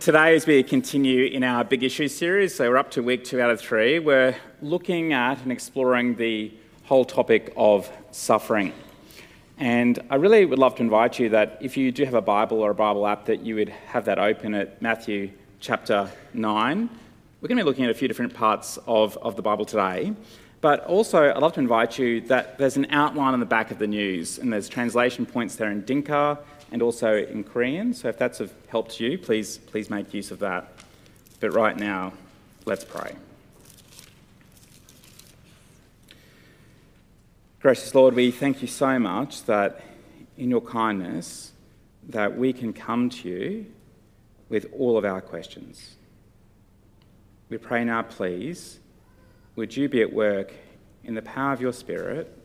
Today, as we continue in our Big Issues series, so we're up to week two out of three, we're looking at and exploring the whole topic of suffering. And I really would love to invite you that if you do have a Bible or a Bible app, that you would have that open at Matthew chapter 9. We're going to be looking at a few different parts of, of the Bible today. But also, I'd love to invite you that there's an outline on the back of the news, and there's translation points there in Dinka and also in Korean. So if that's of help to you, please, please make use of that. But right now, let's pray. Gracious Lord, we thank you so much that in your kindness that we can come to you with all of our questions. We pray now, please, would you be at work in the power of your Spirit,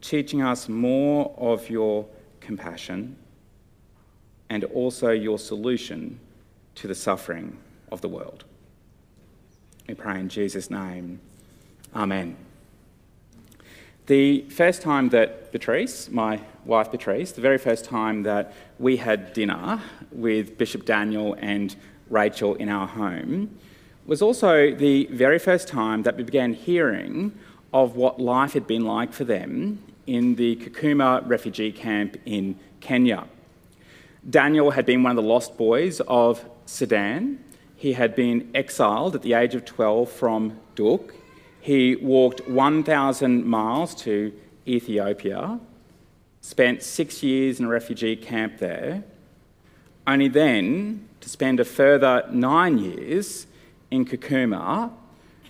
teaching us more of your compassion and also your solution to the suffering of the world. We pray in Jesus' name. Amen. The first time that Patrice, my wife Patrice, the very first time that we had dinner with Bishop Daniel and Rachel in our home was also the very first time that we began hearing of what life had been like for them in the Kakuma refugee camp in Kenya. Daniel had been one of the lost boys of Sudan. He had been exiled at the age of 12 from Duk he walked 1,000 miles to Ethiopia, spent six years in a refugee camp there, only then to spend a further nine years in Kakuma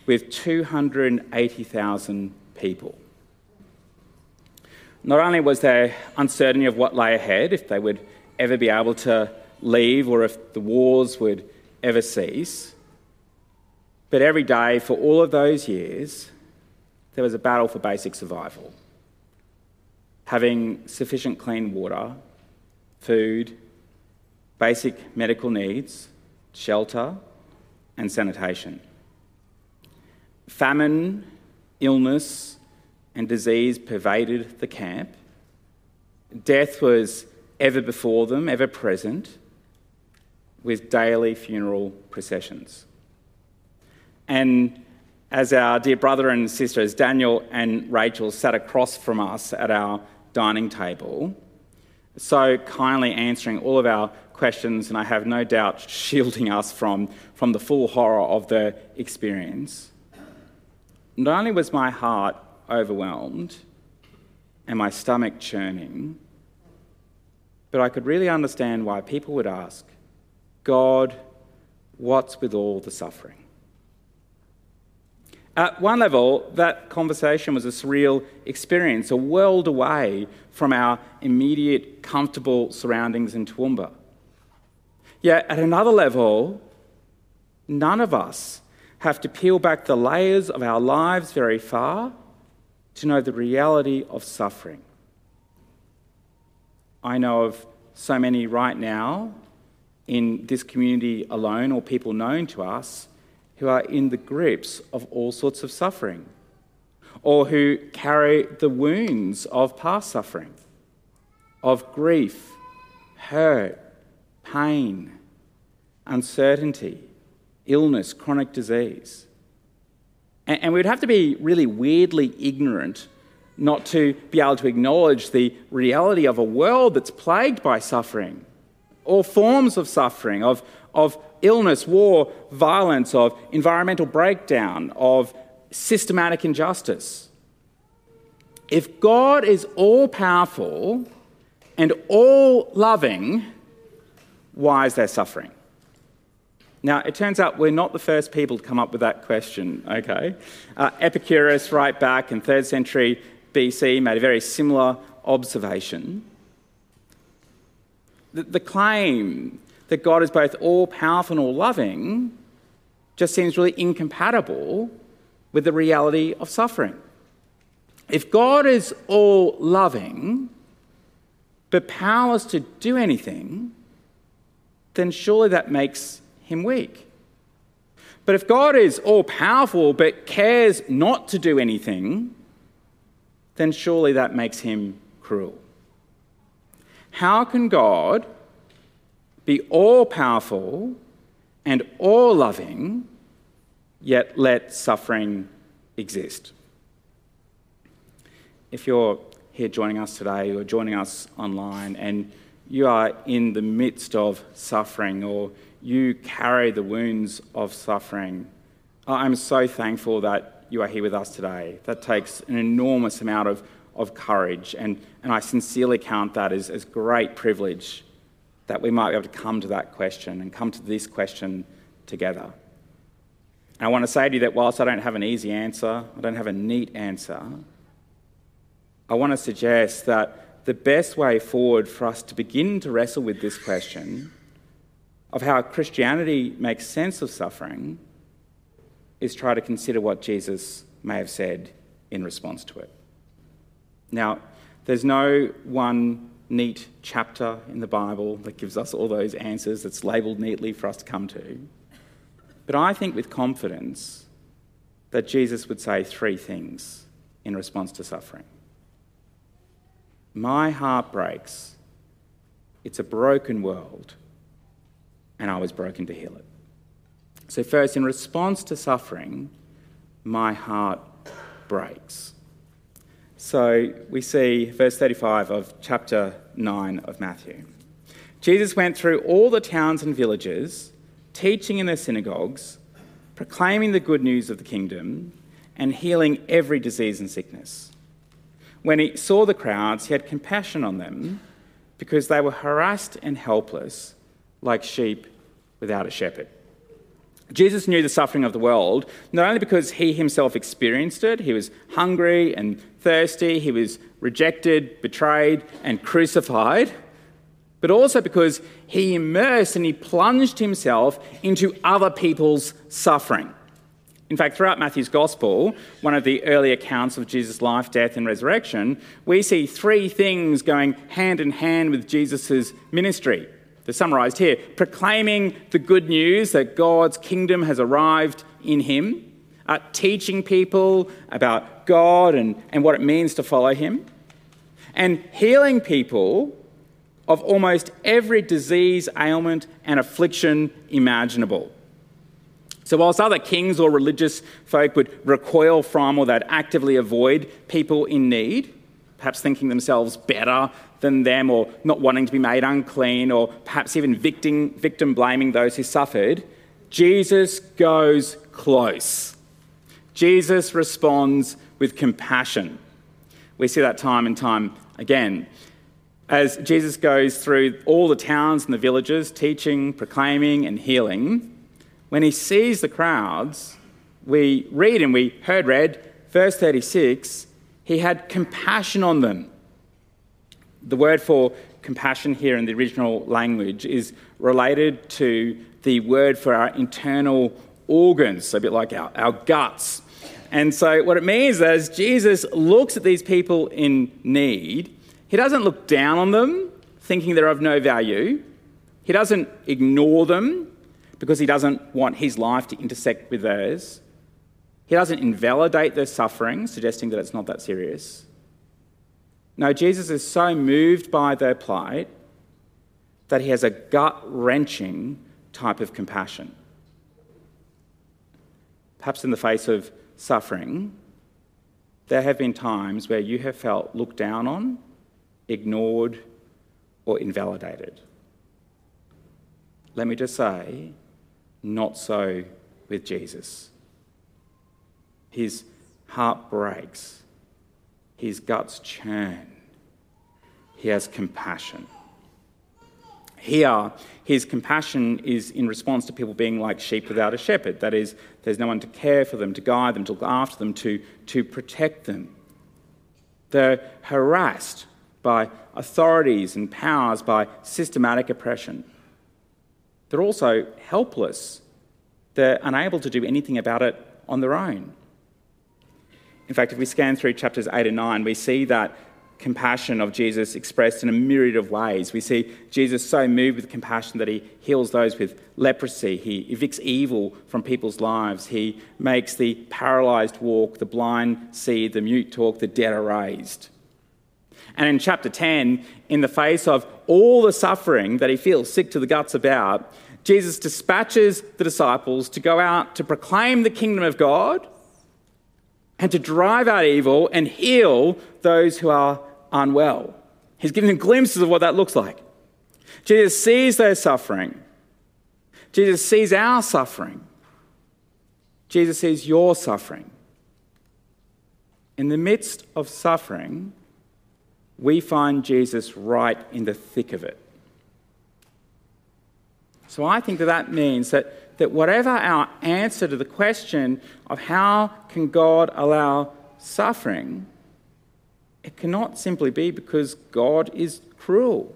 with 280,000 people. Not only was there uncertainty of what lay ahead, if they would ever be able to leave or if the wars would ever cease, but every day for all of those years, there was a battle for basic survival. Having sufficient clean water, food, basic medical needs, shelter, and sanitation. Famine, illness, and disease pervaded the camp. Death was ever before them, ever present, with daily funeral processions. And as our dear brother and sisters, Daniel and Rachel, sat across from us at our dining table, so kindly answering all of our questions, and I have no doubt shielding us from, from the full horror of the experience. Not only was my heart overwhelmed and my stomach churning, but I could really understand why people would ask, God, what's with all the suffering? At one level, that conversation was a surreal experience, a world away from our immediate, comfortable surroundings in Toowoomba. Yet at another level, none of us have to peel back the layers of our lives very far to know the reality of suffering. I know of so many right now in this community alone, or people known to us, who are in the grips of all sorts of suffering, or who carry the wounds of past suffering, of grief, hurt, pain, uncertainty, illness, chronic disease. And, and we'd have to be really weirdly ignorant not to be able to acknowledge the reality of a world that's plagued by suffering, all forms of suffering, of, of illness, war, violence, of environmental breakdown, of systematic injustice. If God is all powerful and all loving, why is there suffering? Now, it turns out we're not the first people to come up with that question, okay? Uh, Epicurus, right back in 3rd century BC, made a very similar observation. The, the claim that God is both all powerful and all loving just seems really incompatible with the reality of suffering. If God is all loving, but powerless to do anything, then surely that makes him weak. But if God is all powerful but cares not to do anything, then surely that makes him cruel. How can God be all powerful and all loving, yet let suffering exist. If you're here joining us today or joining us online and you are in the midst of suffering or you carry the wounds of suffering, I'm so thankful that you are here with us today. That takes an enormous amount of, of courage, and, and I sincerely count that as, as great privilege that we might be able to come to that question and come to this question together. And I want to say to you that whilst I don't have an easy answer, I don't have a neat answer, I want to suggest that the best way forward for us to begin to wrestle with this question of how Christianity makes sense of suffering is try to consider what Jesus may have said in response to it. Now, there's no one neat chapter in the Bible that gives us all those answers that's labelled neatly for us to come to. But I think with confidence that Jesus would say three things in response to suffering. My heart breaks. It's a broken world, and I was broken to heal it. So, first, in response to suffering, my heart breaks. So, we see verse 35 of chapter 9 of Matthew. Jesus went through all the towns and villages, teaching in their synagogues, proclaiming the good news of the kingdom, and healing every disease and sickness. When he saw the crowds, he had compassion on them because they were harassed and helpless, like sheep without a shepherd. Jesus knew the suffering of the world, not only because he himself experienced it, he was hungry and thirsty, he was rejected, betrayed, and crucified, but also because he immersed and he plunged himself into other people's suffering. In fact, throughout Matthew's Gospel, one of the early accounts of Jesus' life, death, and resurrection, we see three things going hand in hand with Jesus' ministry they're summarized here proclaiming the good news that God's kingdom has arrived in him, uh, teaching people about God and, and what it means to follow him, and healing people of almost every disease, ailment, and affliction imaginable. So, whilst other kings or religious folk would recoil from or they'd actively avoid people in need, perhaps thinking themselves better than them or not wanting to be made unclean or perhaps even victim, victim blaming those who suffered, Jesus goes close. Jesus responds with compassion. We see that time and time again. As Jesus goes through all the towns and the villages, teaching, proclaiming, and healing, when he sees the crowds, we read and we heard read, verse 36, he had compassion on them the word for compassion here in the original language is related to the word for our internal organs, a bit like our, our guts. And so, what it means is Jesus looks at these people in need. He doesn't look down on them, thinking they're of no value. He doesn't ignore them because he doesn't want his life to intersect with theirs. He doesn't invalidate their suffering, suggesting that it's not that serious. No, Jesus is so moved by their plight that he has a gut wrenching type of compassion. Perhaps in the face of suffering, there have been times where you have felt looked down on, ignored, or invalidated. Let me just say, not so with Jesus. His heart breaks his guts churn. He has compassion. Here, his compassion is in response to people being like sheep without a shepherd. That is, there's no one to care for them, to guide them, to look after them, to, to protect them. They're harassed by authorities and powers, by systematic oppression. They're also helpless. They're unable to do anything about it on their own. In fact, if we scan through chapters 8 and 9, we see that compassion of Jesus expressed in a myriad of ways. We see Jesus so moved with compassion that he heals those with leprosy, he evicts evil from people's lives, he makes the paralyzed walk, the blind see, the mute talk, the dead are raised. And in chapter 10, in the face of all the suffering that he feels sick to the guts about, Jesus dispatches the disciples to go out to proclaim the kingdom of God and to drive out evil and heal those who are unwell. He's giving them glimpses of what that looks like. Jesus sees their suffering. Jesus sees our suffering. Jesus sees your suffering. In the midst of suffering, we find Jesus right in the thick of it. So I think that that means that, that whatever our answer to the question of how can God allow suffering, it cannot simply be because God is cruel.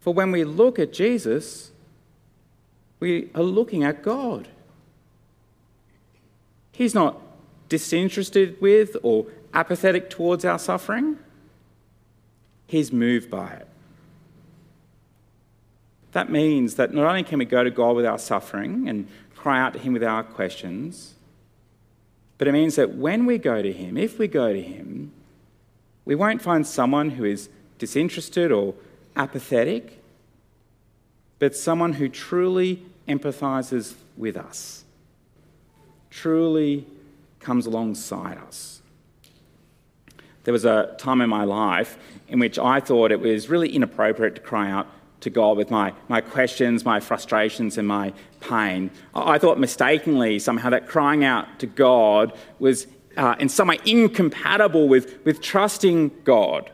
For when we look at Jesus, we are looking at God. He's not disinterested with or apathetic towards our suffering, He's moved by it. That means that not only can we go to God with our suffering and cry out to Him with our questions, but it means that when we go to Him, if we go to Him, we won't find someone who is disinterested or apathetic, but someone who truly empathizes with us, truly comes alongside us. There was a time in my life in which I thought it was really inappropriate to cry out to God with my, my questions, my frustrations, and my pain. I thought mistakenly somehow that crying out to God was uh, in some way incompatible with, with trusting God.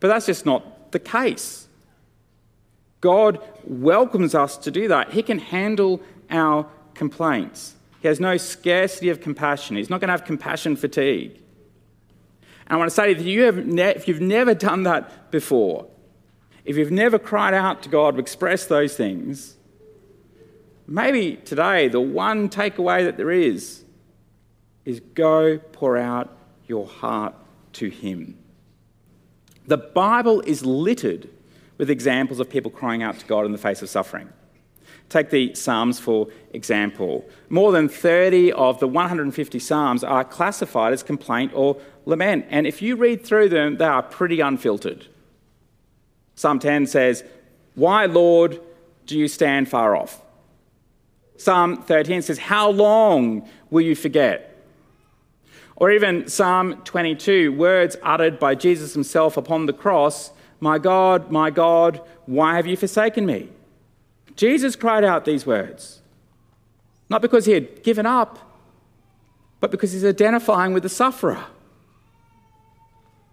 But that's just not the case. God welcomes us to do that. He can handle our complaints. He has no scarcity of compassion. He's not going to have compassion fatigue. And I want to say that you have ne- if you've never done that before, if you've never cried out to God to express those things, maybe today the one takeaway that there is is go pour out your heart to Him. The Bible is littered with examples of people crying out to God in the face of suffering. Take the Psalms for example. More than 30 of the 150 Psalms are classified as complaint or lament. And if you read through them, they are pretty unfiltered. Psalm 10 says, Why, Lord, do you stand far off? Psalm 13 says, How long will you forget? Or even Psalm 22, words uttered by Jesus himself upon the cross My God, my God, why have you forsaken me? Jesus cried out these words, not because he had given up, but because he's identifying with the sufferer.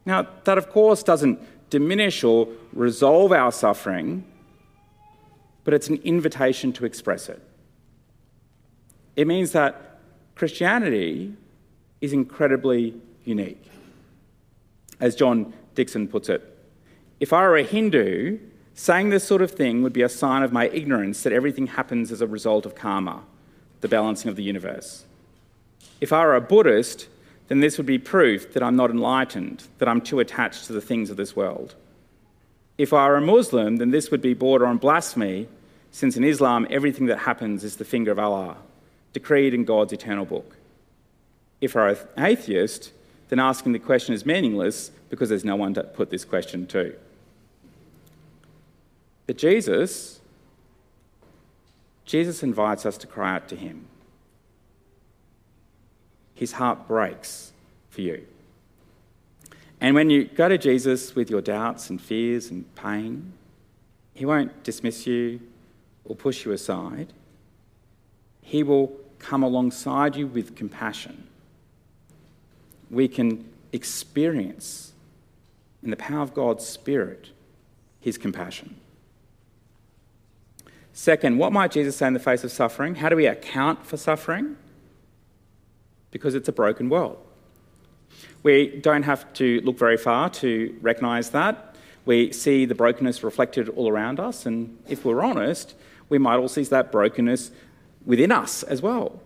Now, that of course doesn't diminish or resolve our suffering, but it's an invitation to express it. It means that Christianity is incredibly unique. As John Dickson puts it, if I were a Hindu, Saying this sort of thing would be a sign of my ignorance that everything happens as a result of karma, the balancing of the universe. If I were a Buddhist, then this would be proof that I'm not enlightened, that I'm too attached to the things of this world. If I were a Muslim, then this would be border on blasphemy, since in Islam everything that happens is the finger of Allah, decreed in God's eternal book. If I were an atheist, then asking the question is meaningless because there's no one to put this question to. But Jesus, Jesus invites us to cry out to him. His heart breaks for you. And when you go to Jesus with your doubts and fears and pain, he won't dismiss you or push you aside. He will come alongside you with compassion. We can experience, in the power of God's Spirit, his compassion. Second, what might Jesus say in the face of suffering? How do we account for suffering? Because it's a broken world. We don't have to look very far to recognise that. We see the brokenness reflected all around us, and if we're honest, we might all see that brokenness within us as well.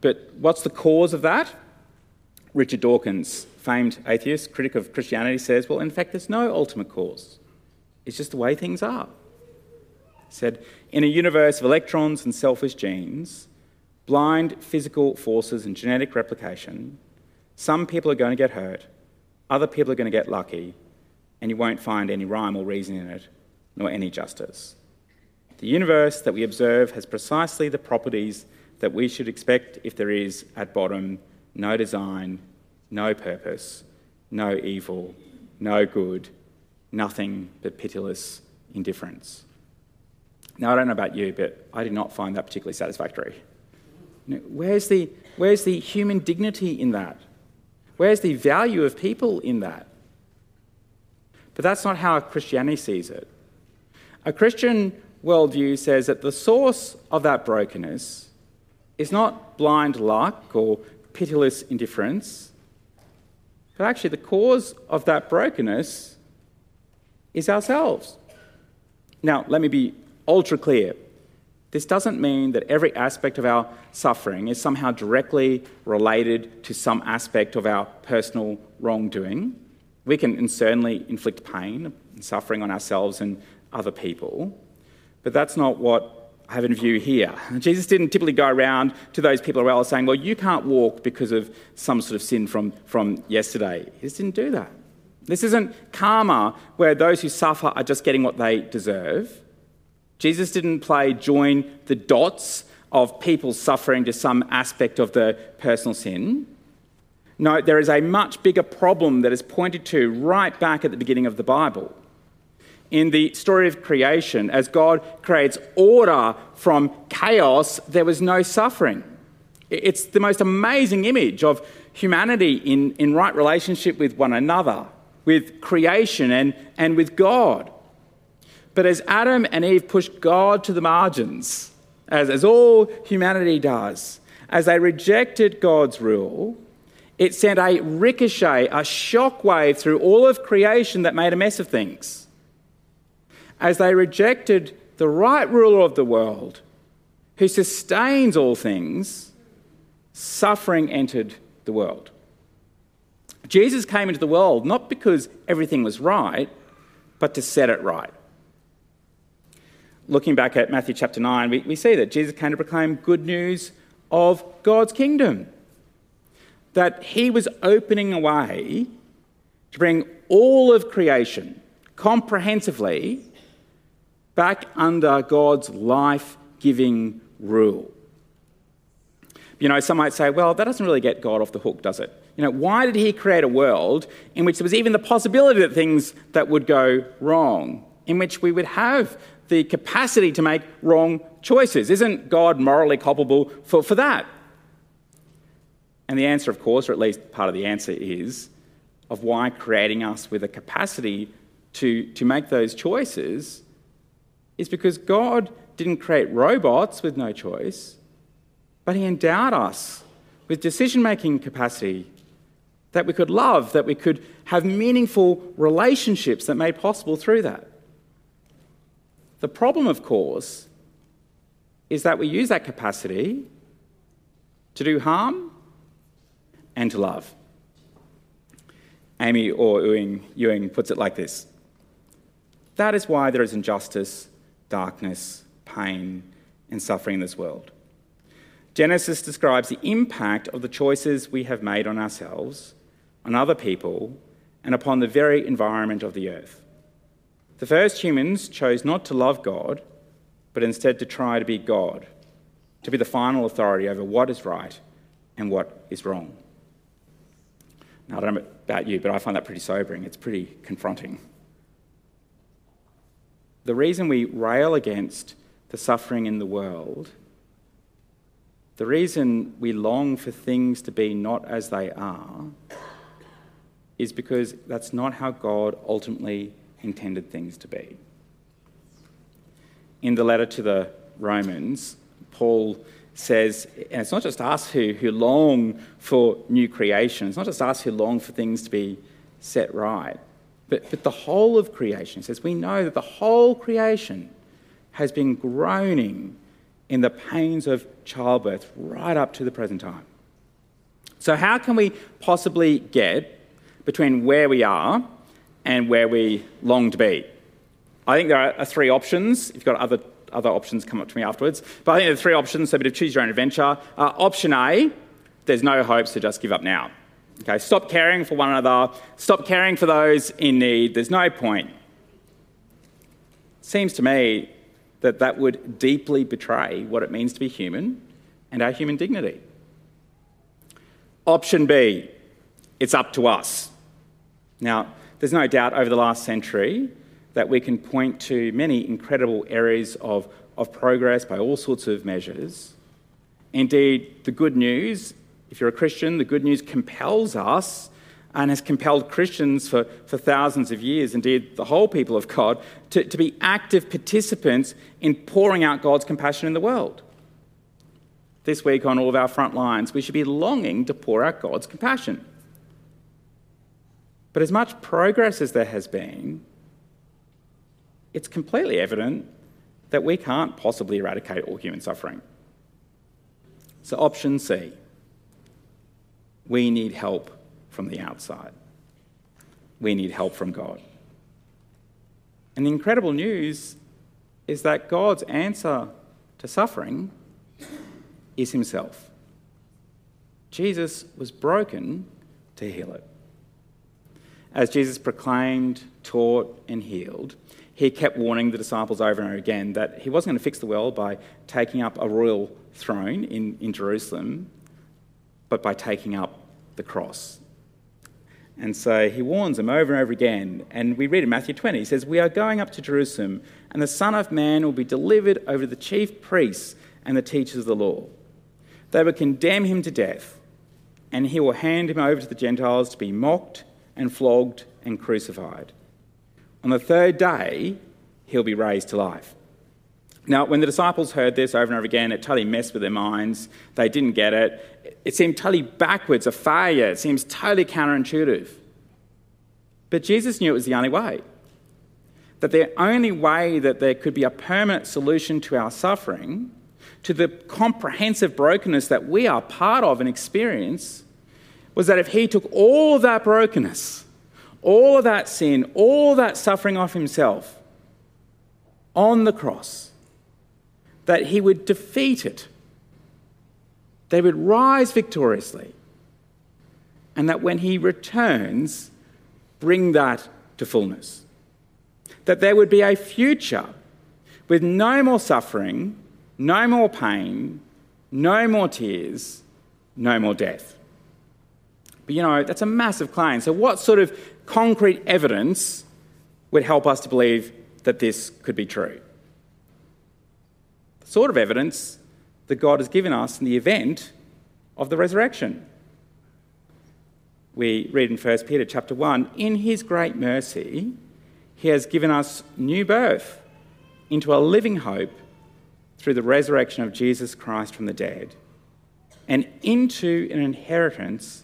But what's the cause of that? Richard Dawkins, famed atheist, critic of Christianity, says, well, in fact, there's no ultimate cause. It's just the way things are He said, In a universe of electrons and selfish genes, blind physical forces and genetic replication, some people are going to get hurt other people are going to get lucky, and you won't find any rhyme or reason in it, nor any justice. The universe that we observe has precisely the properties that we should expect if there is, at bottom, no design, no purpose, no evil, no good, nothing but pitiless indifference. Now, I don't know about you, but I did not find that particularly satisfactory. Where's, the, where's the human dignity in that? Where's the value of people in that? But that's not how Christianity sees it. A Christian worldview says that the source of that brokenness is not blind luck or pitiless indifference, but actually the cause of that brokenness is ourselves. Now, let me be ultra clear. This doesn't mean that every aspect of our suffering is somehow directly related to some aspect of our personal wrongdoing. We can certainly inflict pain and suffering on ourselves and other people, but that's not what I have in view here. Jesus didn't typically go around to those people around saying, Well, you can't walk because of some sort of sin from, from yesterday. He just didn't do that. This isn't karma where those who suffer are just getting what they deserve. Jesus didn't play join the dots of people suffering to some aspect of the personal sin. No, there is a much bigger problem that is pointed to right back at the beginning of the Bible. In the story of creation, as God creates order from chaos, there was no suffering. It's the most amazing image of humanity in, in right relationship with one another, with creation, and, and with God. But as Adam and Eve pushed God to the margins, as, as all humanity does, as they rejected God's rule, it sent a ricochet, a shockwave through all of creation that made a mess of things. As they rejected the right ruler of the world, who sustains all things, suffering entered the world. Jesus came into the world not because everything was right, but to set it right looking back at Matthew chapter 9, we, we see that Jesus came to proclaim good news of God's kingdom. That he was opening a way to bring all of creation comprehensively back under God's life giving rule. You know, some might say, well, that doesn't really get God off the hook, does it? You know, why did he create a world in which there was even the possibility that things that would go wrong, in which we would have the capacity to make wrong choices. Isn't God morally culpable for, for that? And the answer, of course, or at least part of the answer, is of why creating us with a capacity to, to make those choices is because God didn't create robots with no choice, but He endowed us with decision making capacity that we could love, that we could have meaningful relationships that made possible through that. The problem, of course, is that we use that capacity to do harm and to love. Amy Orr-Ewing, Ewing puts it like this That is why there is injustice, darkness, pain, and suffering in this world. Genesis describes the impact of the choices we have made on ourselves, on other people, and upon the very environment of the earth. The first humans chose not to love God, but instead to try to be God, to be the final authority over what is right and what is wrong. Now, I don't know about you, but I find that pretty sobering. It's pretty confronting. The reason we rail against the suffering in the world, the reason we long for things to be not as they are, is because that's not how God ultimately intended things to be. In the letter to the Romans, Paul says, and it's not just us who, who long for new creation, it's not just us who long for things to be set right, but, but the whole of creation. He says, we know that the whole creation has been groaning in the pains of childbirth right up to the present time. So, how can we possibly get between where we are and where we long to be. I think there are three options. If you've got other, other options, come up to me afterwards. But I think there are three options, so a bit of choose your own adventure. Uh, option A, there's no hope, so just give up now. Okay, stop caring for one another, stop caring for those in need. There's no point. Seems to me that that would deeply betray what it means to be human and our human dignity. Option B, it's up to us. Now, there's no doubt over the last century that we can point to many incredible areas of, of progress by all sorts of measures. Indeed, the good news, if you're a Christian, the good news compels us and has compelled Christians for, for thousands of years, indeed the whole people of God, to, to be active participants in pouring out God's compassion in the world. This week, on all of our front lines, we should be longing to pour out God's compassion. But as much progress as there has been, it's completely evident that we can't possibly eradicate all human suffering. So, option C we need help from the outside. We need help from God. And the incredible news is that God's answer to suffering is Himself. Jesus was broken to heal it. As Jesus proclaimed, taught, and healed, he kept warning the disciples over and over again that he wasn't going to fix the world by taking up a royal throne in, in Jerusalem, but by taking up the cross. And so he warns them over and over again. And we read in Matthew 20, he says, We are going up to Jerusalem, and the Son of Man will be delivered over to the chief priests and the teachers of the law. They will condemn him to death, and he will hand him over to the Gentiles to be mocked and flogged and crucified. On the third day, he'll be raised to life. Now, when the disciples heard this over and over again, it totally messed with their minds. They didn't get it. It seemed totally backwards, a failure. It seems totally counterintuitive. But Jesus knew it was the only way. That the only way that there could be a permanent solution to our suffering, to the comprehensive brokenness that we are part of and experience, was that if he took all of that brokenness, all of that sin, all of that suffering off himself on the cross, that he would defeat it. They would rise victoriously. And that when he returns, bring that to fullness. That there would be a future with no more suffering, no more pain, no more tears, no more death. But you know, that's a massive claim. So, what sort of concrete evidence would help us to believe that this could be true? The sort of evidence that God has given us in the event of the resurrection. We read in 1 Peter chapter 1 In his great mercy, he has given us new birth into a living hope through the resurrection of Jesus Christ from the dead and into an inheritance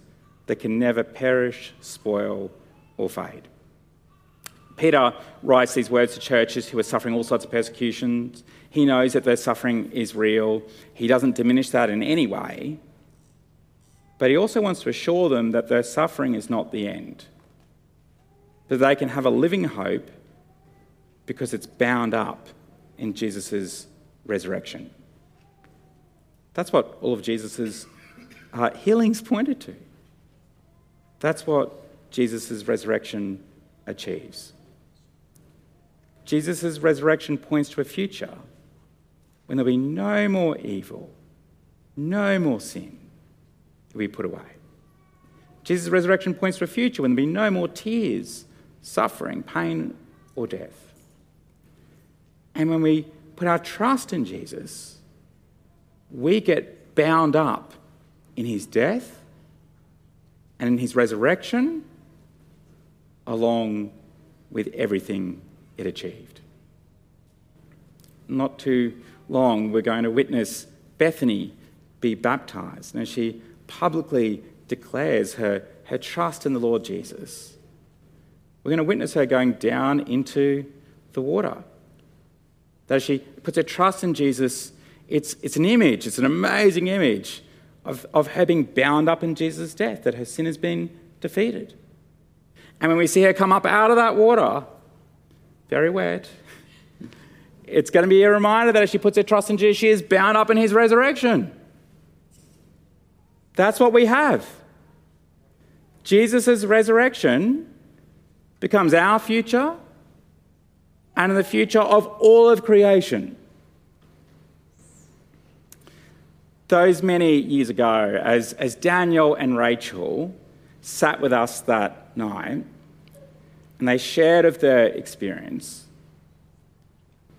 that can never perish, spoil, or fade. Peter writes these words to churches who are suffering all sorts of persecutions. He knows that their suffering is real. He doesn't diminish that in any way. But he also wants to assure them that their suffering is not the end, that they can have a living hope because it's bound up in Jesus' resurrection. That's what all of Jesus' uh, healings pointed to. That's what Jesus' resurrection achieves. Jesus' resurrection points to a future when there'll be no more evil, no more sin to be put away. Jesus' resurrection points to a future when there'll be no more tears, suffering, pain, or death. And when we put our trust in Jesus, we get bound up in his death and in his resurrection, along with everything it achieved. Not too long, we're going to witness Bethany be baptized. Now, she publicly declares her, her trust in the Lord Jesus. We're going to witness her going down into the water. That she puts her trust in Jesus, it's, it's an image, it's an amazing image of, of her being bound up in Jesus' death, that her sin has been defeated. And when we see her come up out of that water, very wet, it's going to be a reminder that if she puts her trust in Jesus, she is bound up in his resurrection. That's what we have. Jesus' resurrection becomes our future and the future of all of creation. Those many years ago, as, as Daniel and Rachel sat with us that night and they shared of their experience,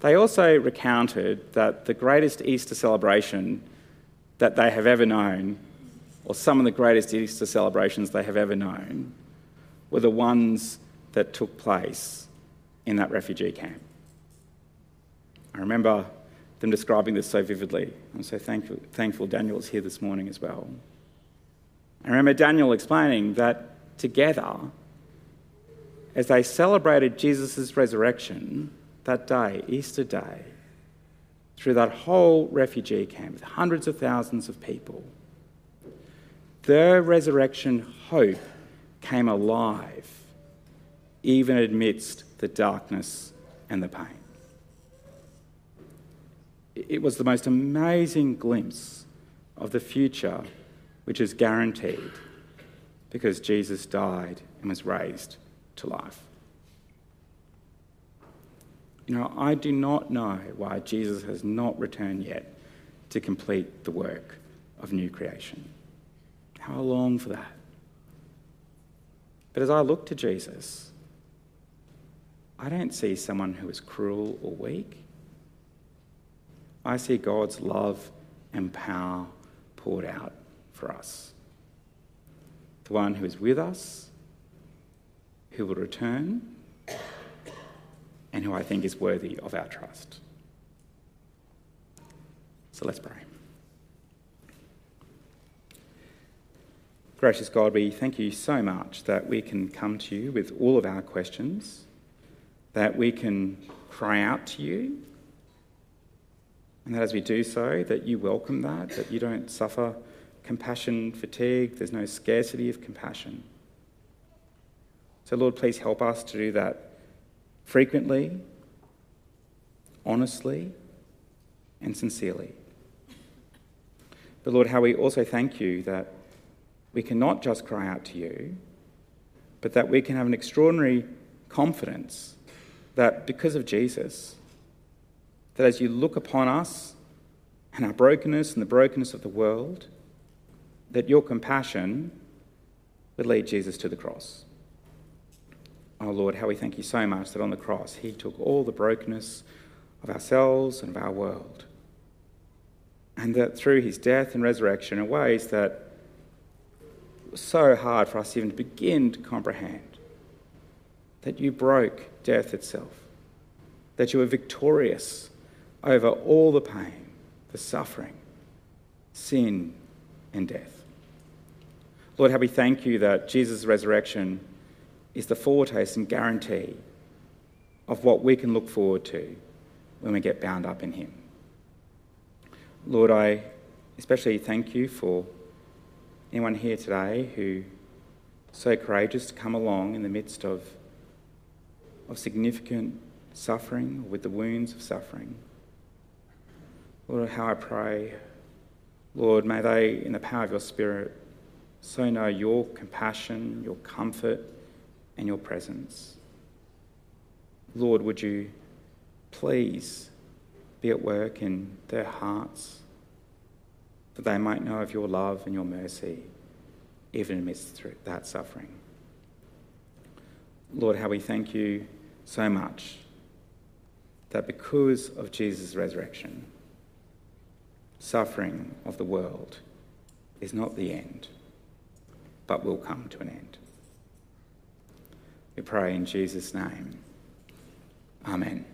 they also recounted that the greatest Easter celebration that they have ever known, or some of the greatest Easter celebrations they have ever known, were the ones that took place in that refugee camp. I remember them describing this so vividly. I'm so thankful, thankful Daniel is here this morning as well. I remember Daniel explaining that together, as they celebrated Jesus' resurrection that day, Easter Day, through that whole refugee camp with hundreds of thousands of people, their resurrection hope came alive even amidst the darkness and the pain. It was the most amazing glimpse of the future which is guaranteed because Jesus died and was raised to life. You know, I do not know why Jesus has not returned yet to complete the work of new creation. How long for that? But as I look to Jesus, I don't see someone who is cruel or weak. I see God's love and power poured out for us. The one who is with us, who will return, and who I think is worthy of our trust. So let's pray. Gracious God, we thank you so much that we can come to you with all of our questions, that we can cry out to you, and that as we do so, that you welcome that, that you don't suffer compassion fatigue, there's no scarcity of compassion. So, Lord, please help us to do that frequently, honestly, and sincerely. But, Lord, how we also thank you that we can not just cry out to you, but that we can have an extraordinary confidence that because of Jesus, that as you look upon us and our brokenness and the brokenness of the world, that your compassion would lead Jesus to the cross. Oh Lord, how we thank you so much that on the cross he took all the brokenness of ourselves and of our world. And that through his death and resurrection, in ways that were so hard for us even to begin to comprehend, that you broke death itself, that you were victorious over all the pain, the suffering, sin, and death. Lord, how we thank you that Jesus' resurrection is the foretaste and guarantee of what we can look forward to when we get bound up in Him. Lord, I especially thank you for anyone here today who so courageous to come along in the midst of, of significant suffering, with the wounds of suffering. Lord, how I pray, Lord, may they, in the power of your Spirit, so know your compassion, your comfort, and your presence. Lord, would you please be at work in their hearts that they might know of your love and your mercy, even amidst that suffering. Lord, how we thank you so much that because of Jesus' resurrection, suffering of the world is not the end, but will come to an end. We pray in Jesus' name. Amen.